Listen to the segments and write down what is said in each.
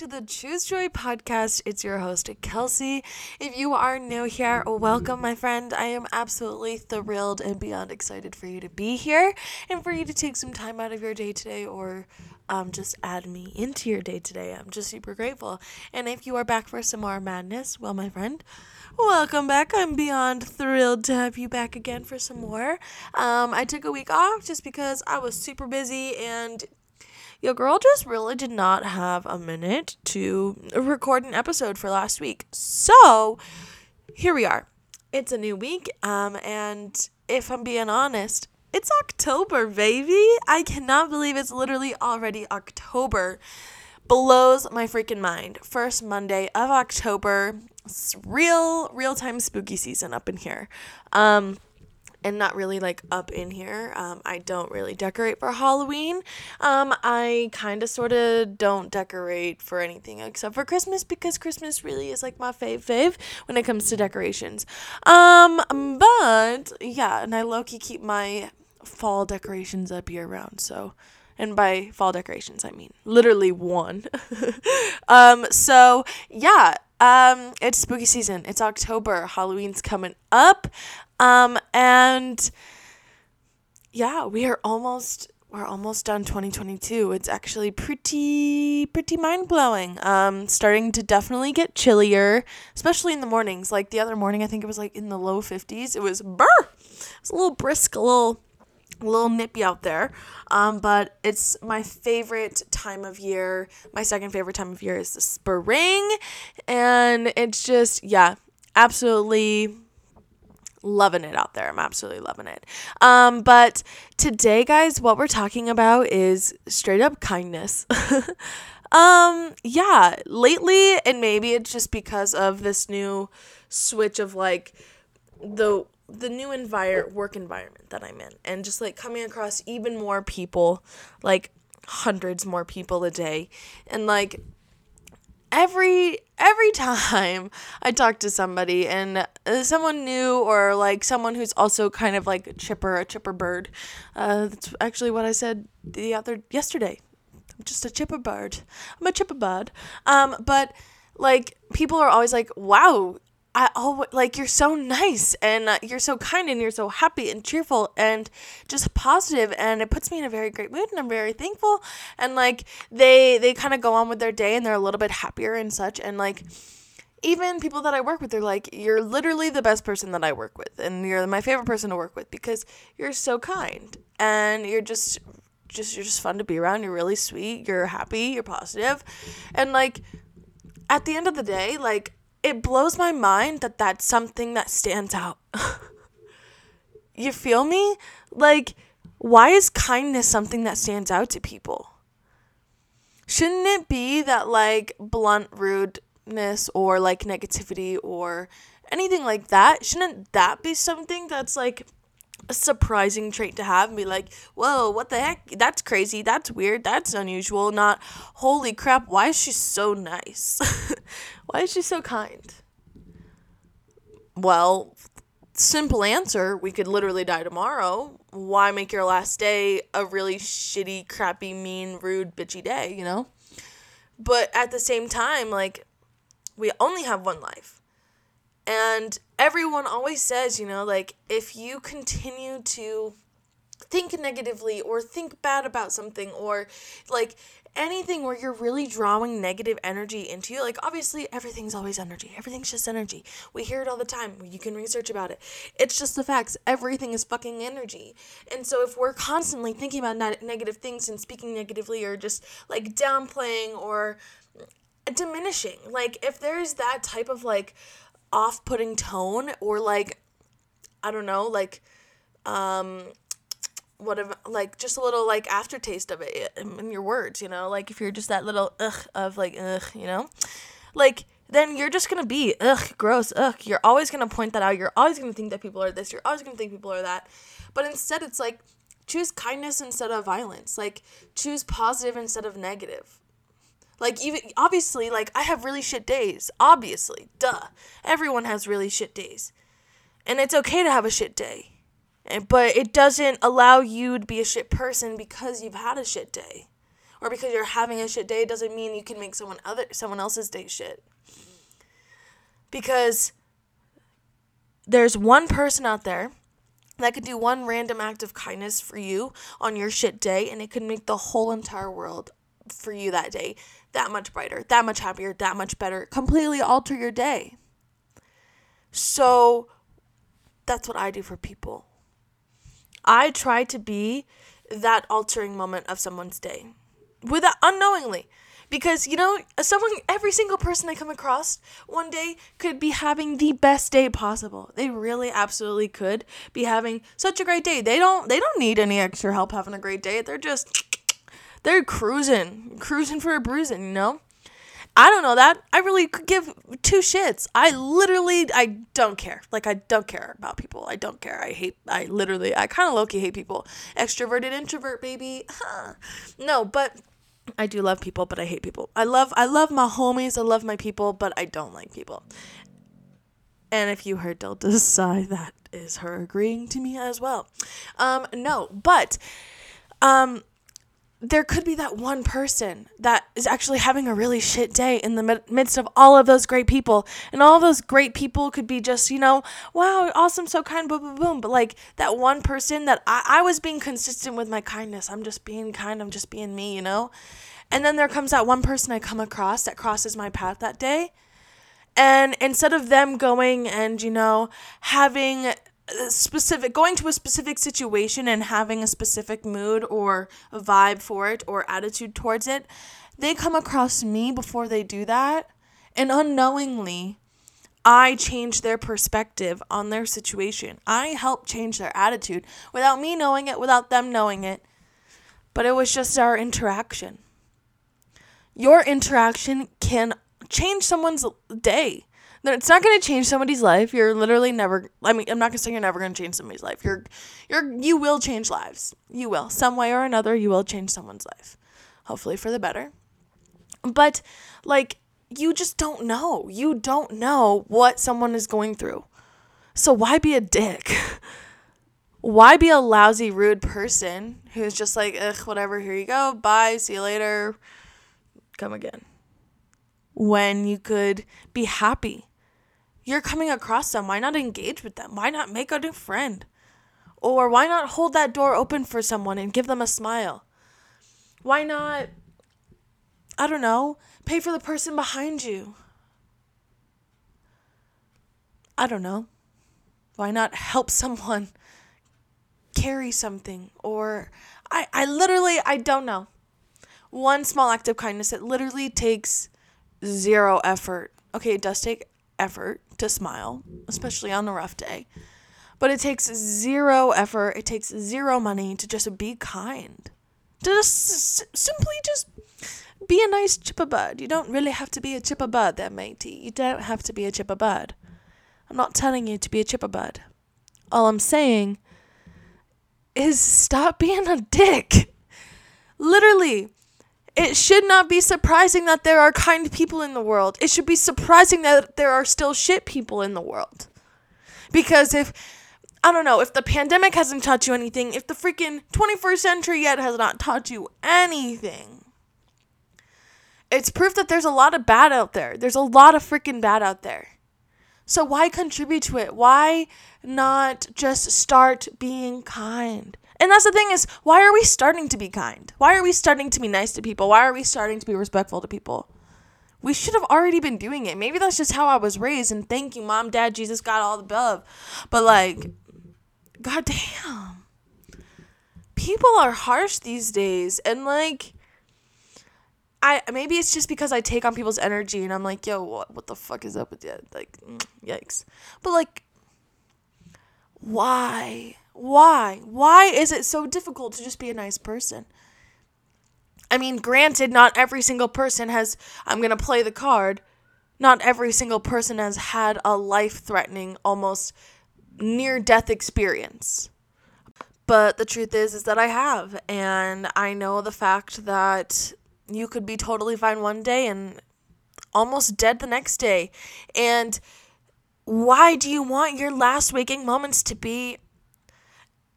to the Choose Joy podcast. It's your host, Kelsey. If you are new here, welcome, my friend. I am absolutely thrilled and beyond excited for you to be here and for you to take some time out of your day today or um, just add me into your day today. I'm just super grateful. And if you are back for some more madness, well, my friend, welcome back. I'm beyond thrilled to have you back again for some more. Um, I took a week off just because I was super busy and your girl just really did not have a minute to record an episode for last week. So here we are. It's a new week, um, and if I'm being honest, it's October, baby. I cannot believe it's literally already October. Blows my freaking mind. First Monday of October. It's real, real time spooky season up in here. Um, and not really like up in here. Um, I don't really decorate for Halloween. Um, I kind of sort of don't decorate for anything except for Christmas because Christmas really is like my fave fave when it comes to decorations. Um, but yeah, and I low key keep my fall decorations up year round. So, and by fall decorations, I mean literally one. um, so yeah, um, it's spooky season. It's October. Halloween's coming up. Um, and yeah, we are almost we're almost done 2022. It's actually pretty pretty mind-blowing. Um starting to definitely get chillier, especially in the mornings. Like the other morning, I think it was like in the low 50s. It was brr. It was a little brisk, a little little nippy out there. Um, but it's my favorite time of year. My second favorite time of year is the spring. And it's just, yeah, absolutely loving it out there. I'm absolutely loving it. Um, but today, guys, what we're talking about is straight up kindness. um, yeah, lately, and maybe it's just because of this new switch of like the the new envir- work environment that I'm in and just like coming across even more people like hundreds more people a day and like every every time I talk to somebody and uh, someone new or like someone who's also kind of like a chipper, a chipper bird. Uh, that's actually what I said the other yesterday. I'm just a chipper bird. I'm a chipper bird. Um, but like people are always like, "Wow, I always like you're so nice and uh, you're so kind and you're so happy and cheerful and just positive and it puts me in a very great mood and I'm very thankful. And like they they kind of go on with their day and they're a little bit happier and such. And like even people that I work with they're like you're literally the best person that I work with and you're my favorite person to work with because you're so kind and you're just just you're just fun to be around. You're really sweet. You're happy. You're positive. And like at the end of the day like it blows my mind that that's something that stands out. you feel me? Like, why is kindness something that stands out to people? Shouldn't it be that, like, blunt rudeness or, like, negativity or anything like that? Shouldn't that be something that's, like, a surprising trait to have and be like, whoa, what the heck? That's crazy. That's weird. That's unusual. Not, holy crap, why is she so nice? why is she so kind? Well, simple answer we could literally die tomorrow. Why make your last day a really shitty, crappy, mean, rude, bitchy day, you know? But at the same time, like, we only have one life and everyone always says, you know, like if you continue to think negatively or think bad about something or like anything where you're really drawing negative energy into you like obviously everything's always energy. Everything's just energy. We hear it all the time. You can research about it. It's just the facts. Everything is fucking energy. And so if we're constantly thinking about ne- negative things and speaking negatively or just like downplaying or diminishing like if there's that type of like off-putting tone or like I don't know, like um whatever like just a little like aftertaste of it eh, in your words, you know? Like if you're just that little ugh of like ugh, you know? Like then you're just gonna be ugh, gross, ugh. You're always gonna point that out. You're always gonna think that people are this. You're always gonna think people are that. But instead, it's like choose kindness instead of violence. Like choose positive instead of negative. Like even obviously like I have really shit days. Obviously. Duh. Everyone has really shit days. And it's okay to have a shit day. But it doesn't allow you to be a shit person because you've had a shit day or because you're having a shit day doesn't mean you can make someone other someone else's day shit. Because there's one person out there that could do one random act of kindness for you on your shit day and it could make the whole entire world for you that day that much brighter, that much happier, that much better, completely alter your day. So that's what I do for people. I try to be that altering moment of someone's day without unknowingly. Because you know someone every single person i come across one day could be having the best day possible. They really absolutely could be having such a great day. They don't they don't need any extra help having a great day. They're just they're cruising cruising for a bruising you know I don't know that. I really could give two shits. I literally, I don't care. Like, I don't care about people. I don't care. I hate, I literally, I kind of low hate people. Extroverted introvert, baby. Huh. No, but I do love people, but I hate people. I love, I love my homies. I love my people, but I don't like people. And if you heard Delta's sigh, that is her agreeing to me as well. Um, no, but, um, there could be that one person that is actually having a really shit day in the midst of all of those great people. And all those great people could be just, you know, wow, awesome, so kind, boom, boom, boom. But like that one person that I, I was being consistent with my kindness. I'm just being kind, I'm just being me, you know? And then there comes that one person I come across that crosses my path that day. And instead of them going and, you know, having specific going to a specific situation and having a specific mood or vibe for it or attitude towards it they come across me before they do that and unknowingly I change their perspective on their situation. I help change their attitude without me knowing it, without them knowing it. But it was just our interaction. Your interaction can change someone's day. It's not going to change somebody's life. You're literally never. I mean, I'm not going to say you're never going to change somebody's life. You're, you're, you will change lives. You will, some way or another. You will change someone's life, hopefully for the better. But like, you just don't know. You don't know what someone is going through. So why be a dick? why be a lousy, rude person who's just like, ugh, whatever, here you go, bye, see you later, come again? When you could be happy you're coming across them. Why not engage with them? Why not make a new friend? Or why not hold that door open for someone and give them a smile? Why not, I don't know, pay for the person behind you? I don't know. Why not help someone carry something? Or I, I literally, I don't know. One small act of kindness, it literally takes zero effort. Okay, it does take effort to smile, especially on a rough day. But it takes zero effort, it takes zero money to just be kind. To just simply just be a nice chippabud. You don't really have to be a chippabud there, matey. You don't have to be a chippabud. I'm not telling you to be a chippabud. All I'm saying is stop being a dick. Literally, it should not be surprising that there are kind people in the world. It should be surprising that there are still shit people in the world. Because if, I don't know, if the pandemic hasn't taught you anything, if the freaking 21st century yet has not taught you anything, it's proof that there's a lot of bad out there. There's a lot of freaking bad out there. So why contribute to it? Why not just start being kind? And that's the thing is, why are we starting to be kind? Why are we starting to be nice to people? Why are we starting to be respectful to people? We should have already been doing it. Maybe that's just how I was raised. And thank you, mom, dad, Jesus, God, all the above. But like, goddamn, people are harsh these days, and like. I maybe it's just because I take on people's energy and I'm like, yo, what what the fuck is up with you? Like, mm, yikes. But like, why? Why? Why is it so difficult to just be a nice person? I mean, granted, not every single person has, I'm going to play the card, not every single person has had a life threatening, almost near death experience. But the truth is, is that I have. And I know the fact that you could be totally fine one day and almost dead the next day. And why do you want your last waking moments to be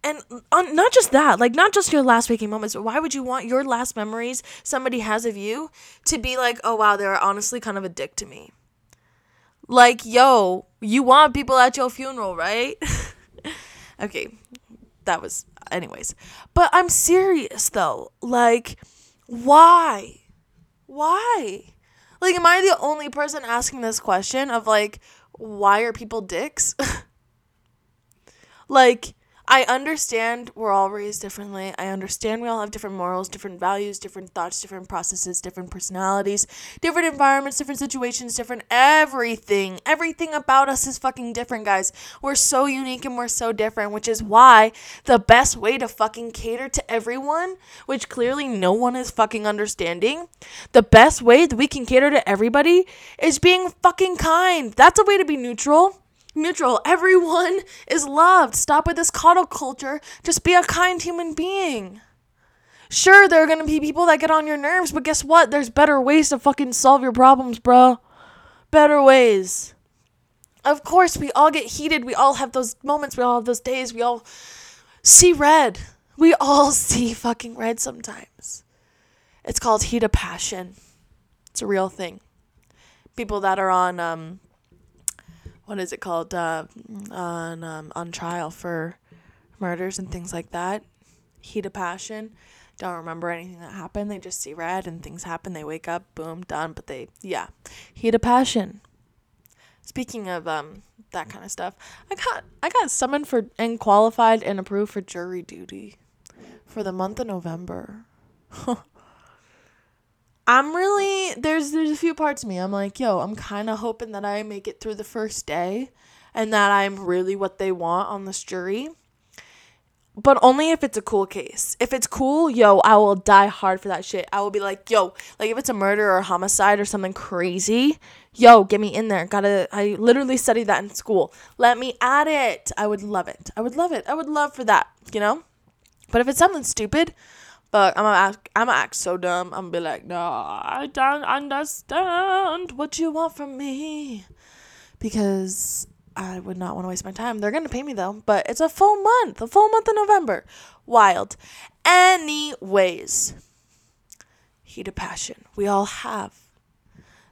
and on, not just that, like not just your last waking moments, but why would you want your last memories somebody has of you to be like, oh wow, they're honestly kind of a dick to me. Like, yo, you want people at your funeral, right? okay, that was, anyways. But I'm serious though. Like, why? Why? Like, am I the only person asking this question of like, why are people dicks? like, I understand we're all raised differently. I understand we all have different morals, different values, different thoughts, different processes, different personalities, different environments, different situations, different everything. Everything about us is fucking different, guys. We're so unique and we're so different, which is why the best way to fucking cater to everyone, which clearly no one is fucking understanding, the best way that we can cater to everybody is being fucking kind. That's a way to be neutral neutral. Everyone is loved. Stop with this coddle culture. Just be a kind human being. Sure, there are gonna be people that get on your nerves, but guess what? There's better ways to fucking solve your problems, bro. Better ways. Of course, we all get heated. We all have those moments. We all have those days. We all see red. We all see fucking red sometimes. It's called heat of passion. It's a real thing. People that are on um, what is it called uh, on um, on trial for murders and things like that. Heat of passion. Don't remember anything that happened. They just see red and things happen. They wake up, boom, done. But they, yeah, heat of passion. Speaking of um that kind of stuff, I got I got summoned for and qualified and approved for jury duty for the month of November. I'm really there's there's a few parts of me. I'm like, yo, I'm kind of hoping that I make it through the first day and that I'm really what they want on this jury. But only if it's a cool case. If it's cool, yo, I will die hard for that shit. I will be like, yo, like if it's a murder or a homicide or something crazy, yo, get me in there. Gotta, I literally studied that in school. Let me add it. I would love it. I would love it. I would love for that, you know? But if it's something stupid, but I'm gonna act, I'm gonna act so dumb. I'm gonna be like, no, I don't understand what you want from me, because I would not want to waste my time. They're gonna pay me though, but it's a full month, a full month of November. Wild. Anyways, heat of passion. We all have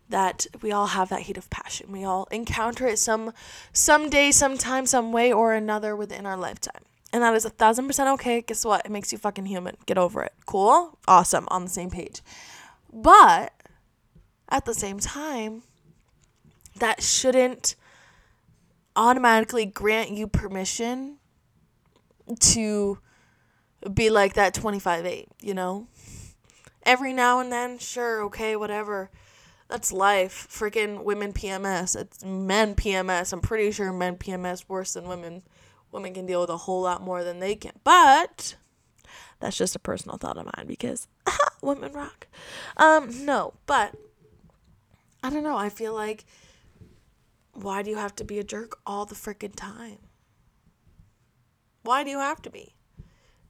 that. We all have that heat of passion. We all encounter it some, someday, sometime, some way or another within our lifetime. And that is a thousand percent okay. Guess what? It makes you fucking human. Get over it. Cool? Awesome. On the same page. But at the same time, that shouldn't automatically grant you permission to be like that 25 8, you know? Every now and then, sure, okay, whatever. That's life. Freaking women PMS. It's men PMS. I'm pretty sure men PMS worse than women women can deal with a whole lot more than they can. But that's just a personal thought of mine because women rock. Um, no, but I don't know. I feel like why do you have to be a jerk all the freaking time? Why do you have to be?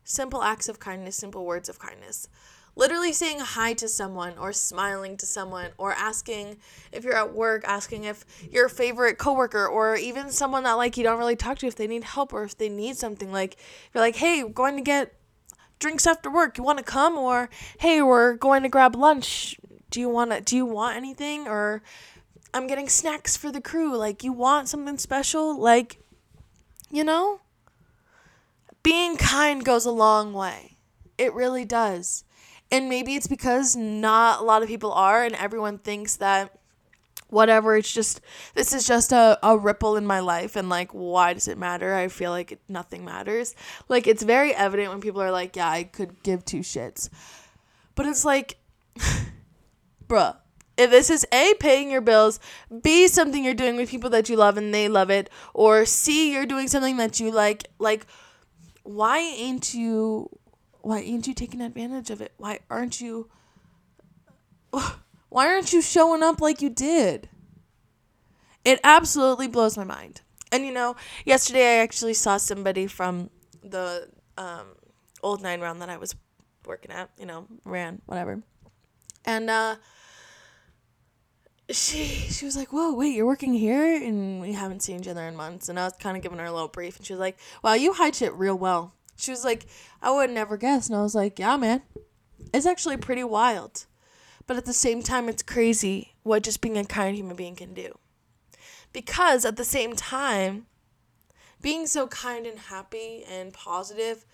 Simple acts of kindness, simple words of kindness literally saying hi to someone or smiling to someone or asking if you're at work asking if your favorite coworker or even someone that like you don't really talk to if they need help or if they need something like you're like hey we're going to get drinks after work. You want to come? or hey we're going to grab lunch. Do you want to do you want anything? or i'm getting snacks for the crew. Like you want something special? Like you know? Being kind goes a long way. It really does and maybe it's because not a lot of people are, and everyone thinks that whatever, it's just, this is just a, a ripple in my life. And like, why does it matter? I feel like nothing matters. Like, it's very evident when people are like, yeah, I could give two shits. But it's like, bruh, if this is A, paying your bills, B, something you're doing with people that you love and they love it, or C, you're doing something that you like, like, why ain't you why ain't you taking advantage of it? Why aren't you why aren't you showing up like you did? It absolutely blows my mind. And you know, yesterday I actually saw somebody from the um, old 9Round that I was working at, you know, ran, whatever. And uh she she was like, Whoa, wait, you're working here and we haven't seen each other in months and I was kinda giving her a little brief and she was like, Wow, you hide shit real well She was like, I would never guess. And I was like, yeah, man. It's actually pretty wild. But at the same time, it's crazy what just being a kind human being can do. Because at the same time, being so kind and happy and positive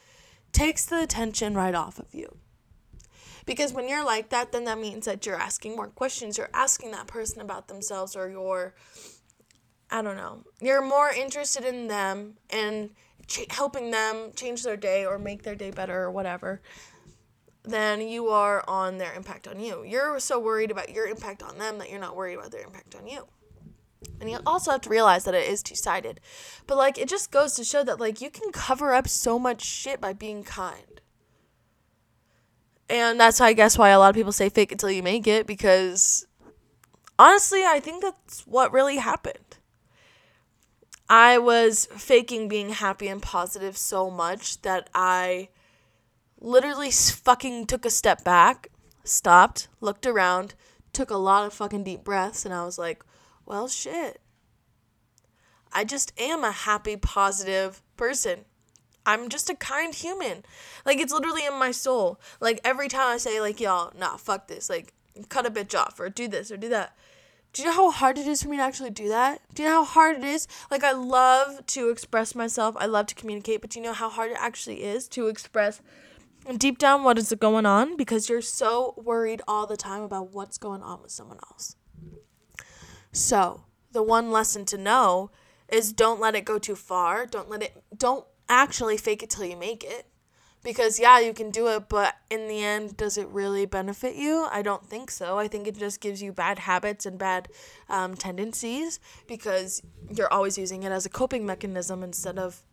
takes the attention right off of you. Because when you're like that, then that means that you're asking more questions. You're asking that person about themselves, or you're, I don't know, you're more interested in them and ch- helping them change their day or make their day better or whatever than you are on their impact on you. You're so worried about your impact on them that you're not worried about their impact on you. And you also have to realize that it is two sided. But like it just goes to show that like you can cover up so much shit by being kind. And that's I guess why a lot of people say fake it till you make it because honestly, I think that's what really happened. I was faking being happy and positive so much that I literally fucking took a step back, stopped, looked around, took a lot of fucking deep breaths, and I was like, well, shit. I just am a happy, positive person. I'm just a kind human. Like, it's literally in my soul. Like, every time I say, like, y'all, nah, fuck this. Like, cut a bitch off, or do this, or do that. Do you know how hard it is for me to actually do that? Do you know how hard it is? Like, I love to express myself, I love to communicate, but do you know how hard it actually is to express deep down what is going on? Because you're so worried all the time about what's going on with someone else. So, the one lesson to know is don't let it go too far. Don't let it, don't actually fake it till you make it. Because, yeah, you can do it, but in the end, does it really benefit you? I don't think so. I think it just gives you bad habits and bad um, tendencies because you're always using it as a coping mechanism instead of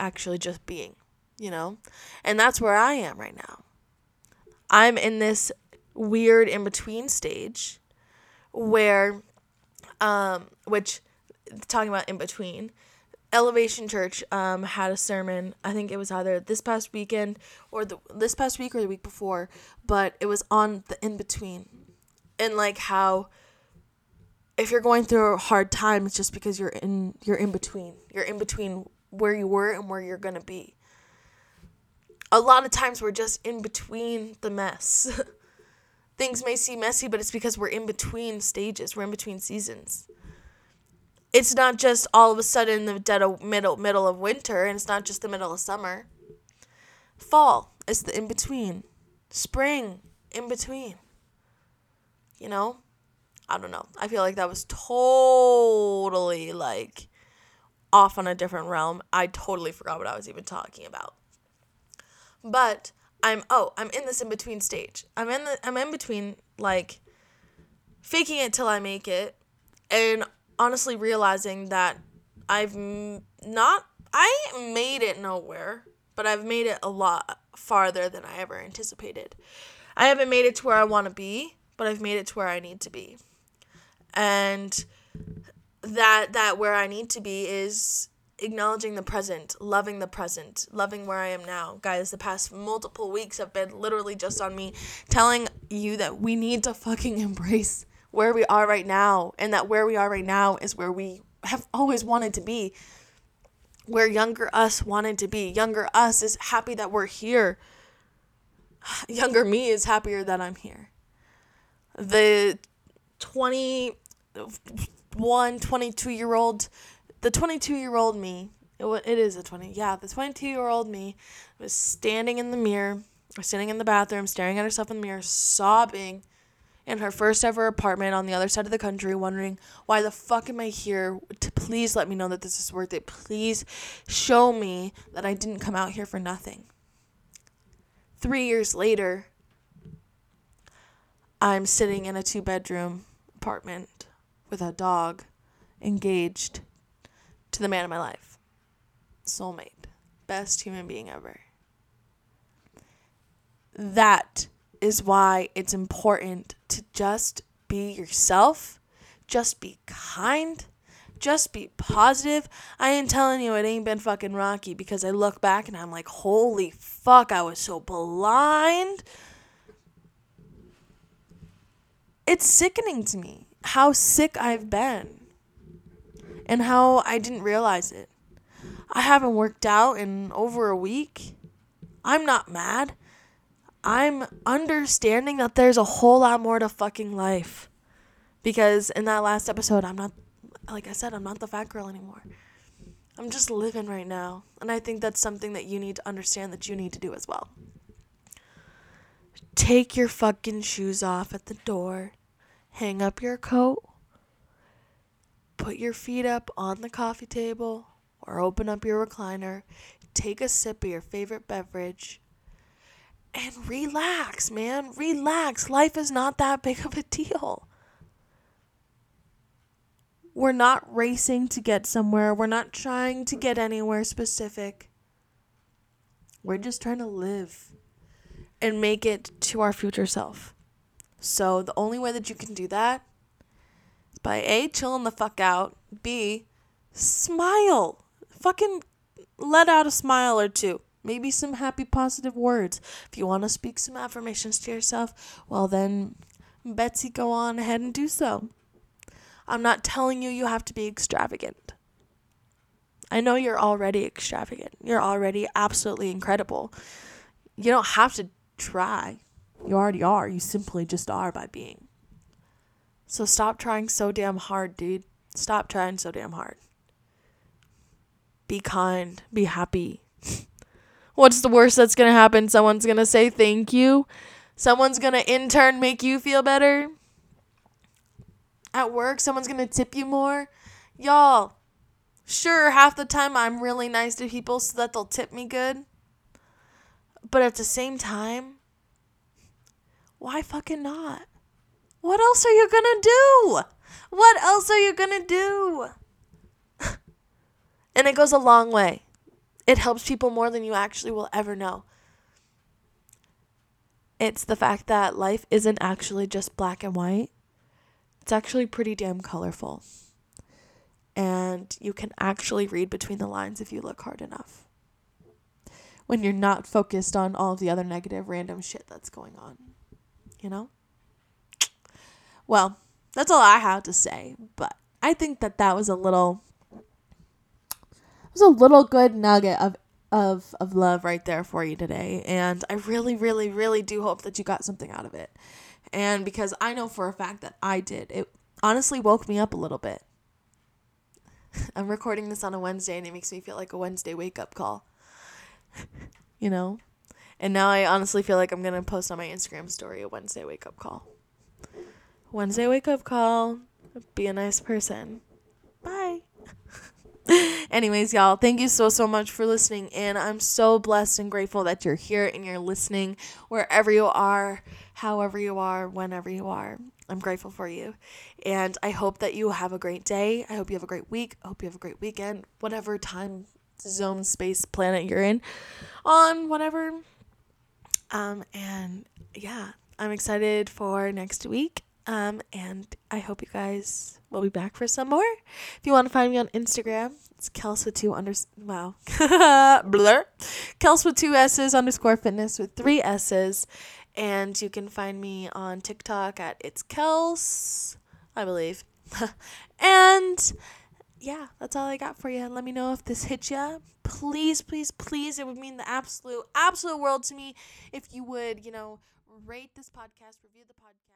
actually just being, you know? And that's where I am right now. I'm in this weird in between stage where, um, which, talking about in between, Elevation Church um, had a sermon. I think it was either this past weekend or the this past week or the week before, but it was on the in between, and like how if you're going through a hard time, it's just because you're in you're in between. You're in between where you were and where you're gonna be. A lot of times we're just in between the mess. Things may seem messy, but it's because we're in between stages. We're in between seasons it's not just all of a sudden the dead of middle middle of winter and it's not just the middle of summer. Fall is the in between. Spring in between. You know? I don't know. I feel like that was totally like off on a different realm. I totally forgot what I was even talking about. But I'm oh, I'm in this in between stage. I'm in the I'm in between like faking it till I make it and honestly realizing that I've not I made it nowhere, but I've made it a lot farther than I ever anticipated. I haven't made it to where I want to be, but I've made it to where I need to be. And that that where I need to be is acknowledging the present, loving the present, loving where I am now. Guys, the past multiple weeks have been literally just on me telling you that we need to fucking embrace where we are right now and that where we are right now is where we have always wanted to be where younger us wanted to be. Younger us is happy that we're here. Younger me is happier that i'm here. The 21 22 year old the 22 year old me it, it is a 20 yeah the 22 year old me was standing in the mirror or standing in the bathroom staring at herself in the mirror sobbing in her first ever apartment on the other side of the country, wondering why the fuck am I here? To please let me know that this is worth it. Please show me that I didn't come out here for nothing. Three years later, I'm sitting in a two bedroom apartment with a dog, engaged to the man of my life. Soulmate. Best human being ever. That is why it's important to just be yourself, just be kind, just be positive. I ain't telling you it ain't been fucking rocky because I look back and I'm like, holy fuck, I was so blind. It's sickening to me how sick I've been and how I didn't realize it. I haven't worked out in over a week. I'm not mad. I'm understanding that there's a whole lot more to fucking life. Because in that last episode, I'm not, like I said, I'm not the fat girl anymore. I'm just living right now. And I think that's something that you need to understand that you need to do as well. Take your fucking shoes off at the door, hang up your coat, put your feet up on the coffee table or open up your recliner, take a sip of your favorite beverage, and relax, man. Relax. Life is not that big of a deal. We're not racing to get somewhere. We're not trying to get anywhere specific. We're just trying to live and make it to our future self. So, the only way that you can do that is by A, chilling the fuck out, B, smile. Fucking let out a smile or two. Maybe some happy, positive words. If you want to speak some affirmations to yourself, well, then, Betsy, go on ahead and do so. I'm not telling you you have to be extravagant. I know you're already extravagant. You're already absolutely incredible. You don't have to try. You already are. You simply just are by being. So stop trying so damn hard, dude. Stop trying so damn hard. Be kind. Be happy. What's the worst that's going to happen? Someone's going to say thank you. Someone's going to in turn make you feel better at work, someone's going to tip you more. Y'all, sure, half the time I'm really nice to people so that they'll tip me good. But at the same time, why fucking not? What else are you gonna do? What else are you gonna do? and it goes a long way. It helps people more than you actually will ever know. It's the fact that life isn't actually just black and white. It's actually pretty damn colorful. And you can actually read between the lines if you look hard enough. When you're not focused on all of the other negative, random shit that's going on. You know? Well, that's all I have to say. But I think that that was a little. It was a little good nugget of of of love right there for you today and i really really really do hope that you got something out of it and because I know for a fact that I did, it honestly woke me up a little bit. I'm recording this on a Wednesday and it makes me feel like a Wednesday wake up call. you know? And now I honestly feel like I'm going to post on my Instagram story a Wednesday wake up call. Wednesday wake up call. Be a nice person. Bye. Anyways, y'all, thank you so, so much for listening in. I'm so blessed and grateful that you're here and you're listening wherever you are however you are, whenever you are. I'm grateful for you. And I hope that you have a great day. I hope you have a great week. I hope you have a great weekend, whatever time zone, space, planet you're in, on whatever. Um, and yeah, I'm excited for next week. Um, and I hope you guys will be back for some more. If you want to find me on Instagram, it's Kels with two under wow blur, Kels with two S's underscore fitness with three S's. And you can find me on TikTok at It's Kels, I believe. and yeah, that's all I got for you. Let me know if this hit you. Please, please, please. It would mean the absolute, absolute world to me if you would, you know, rate this podcast, review the podcast.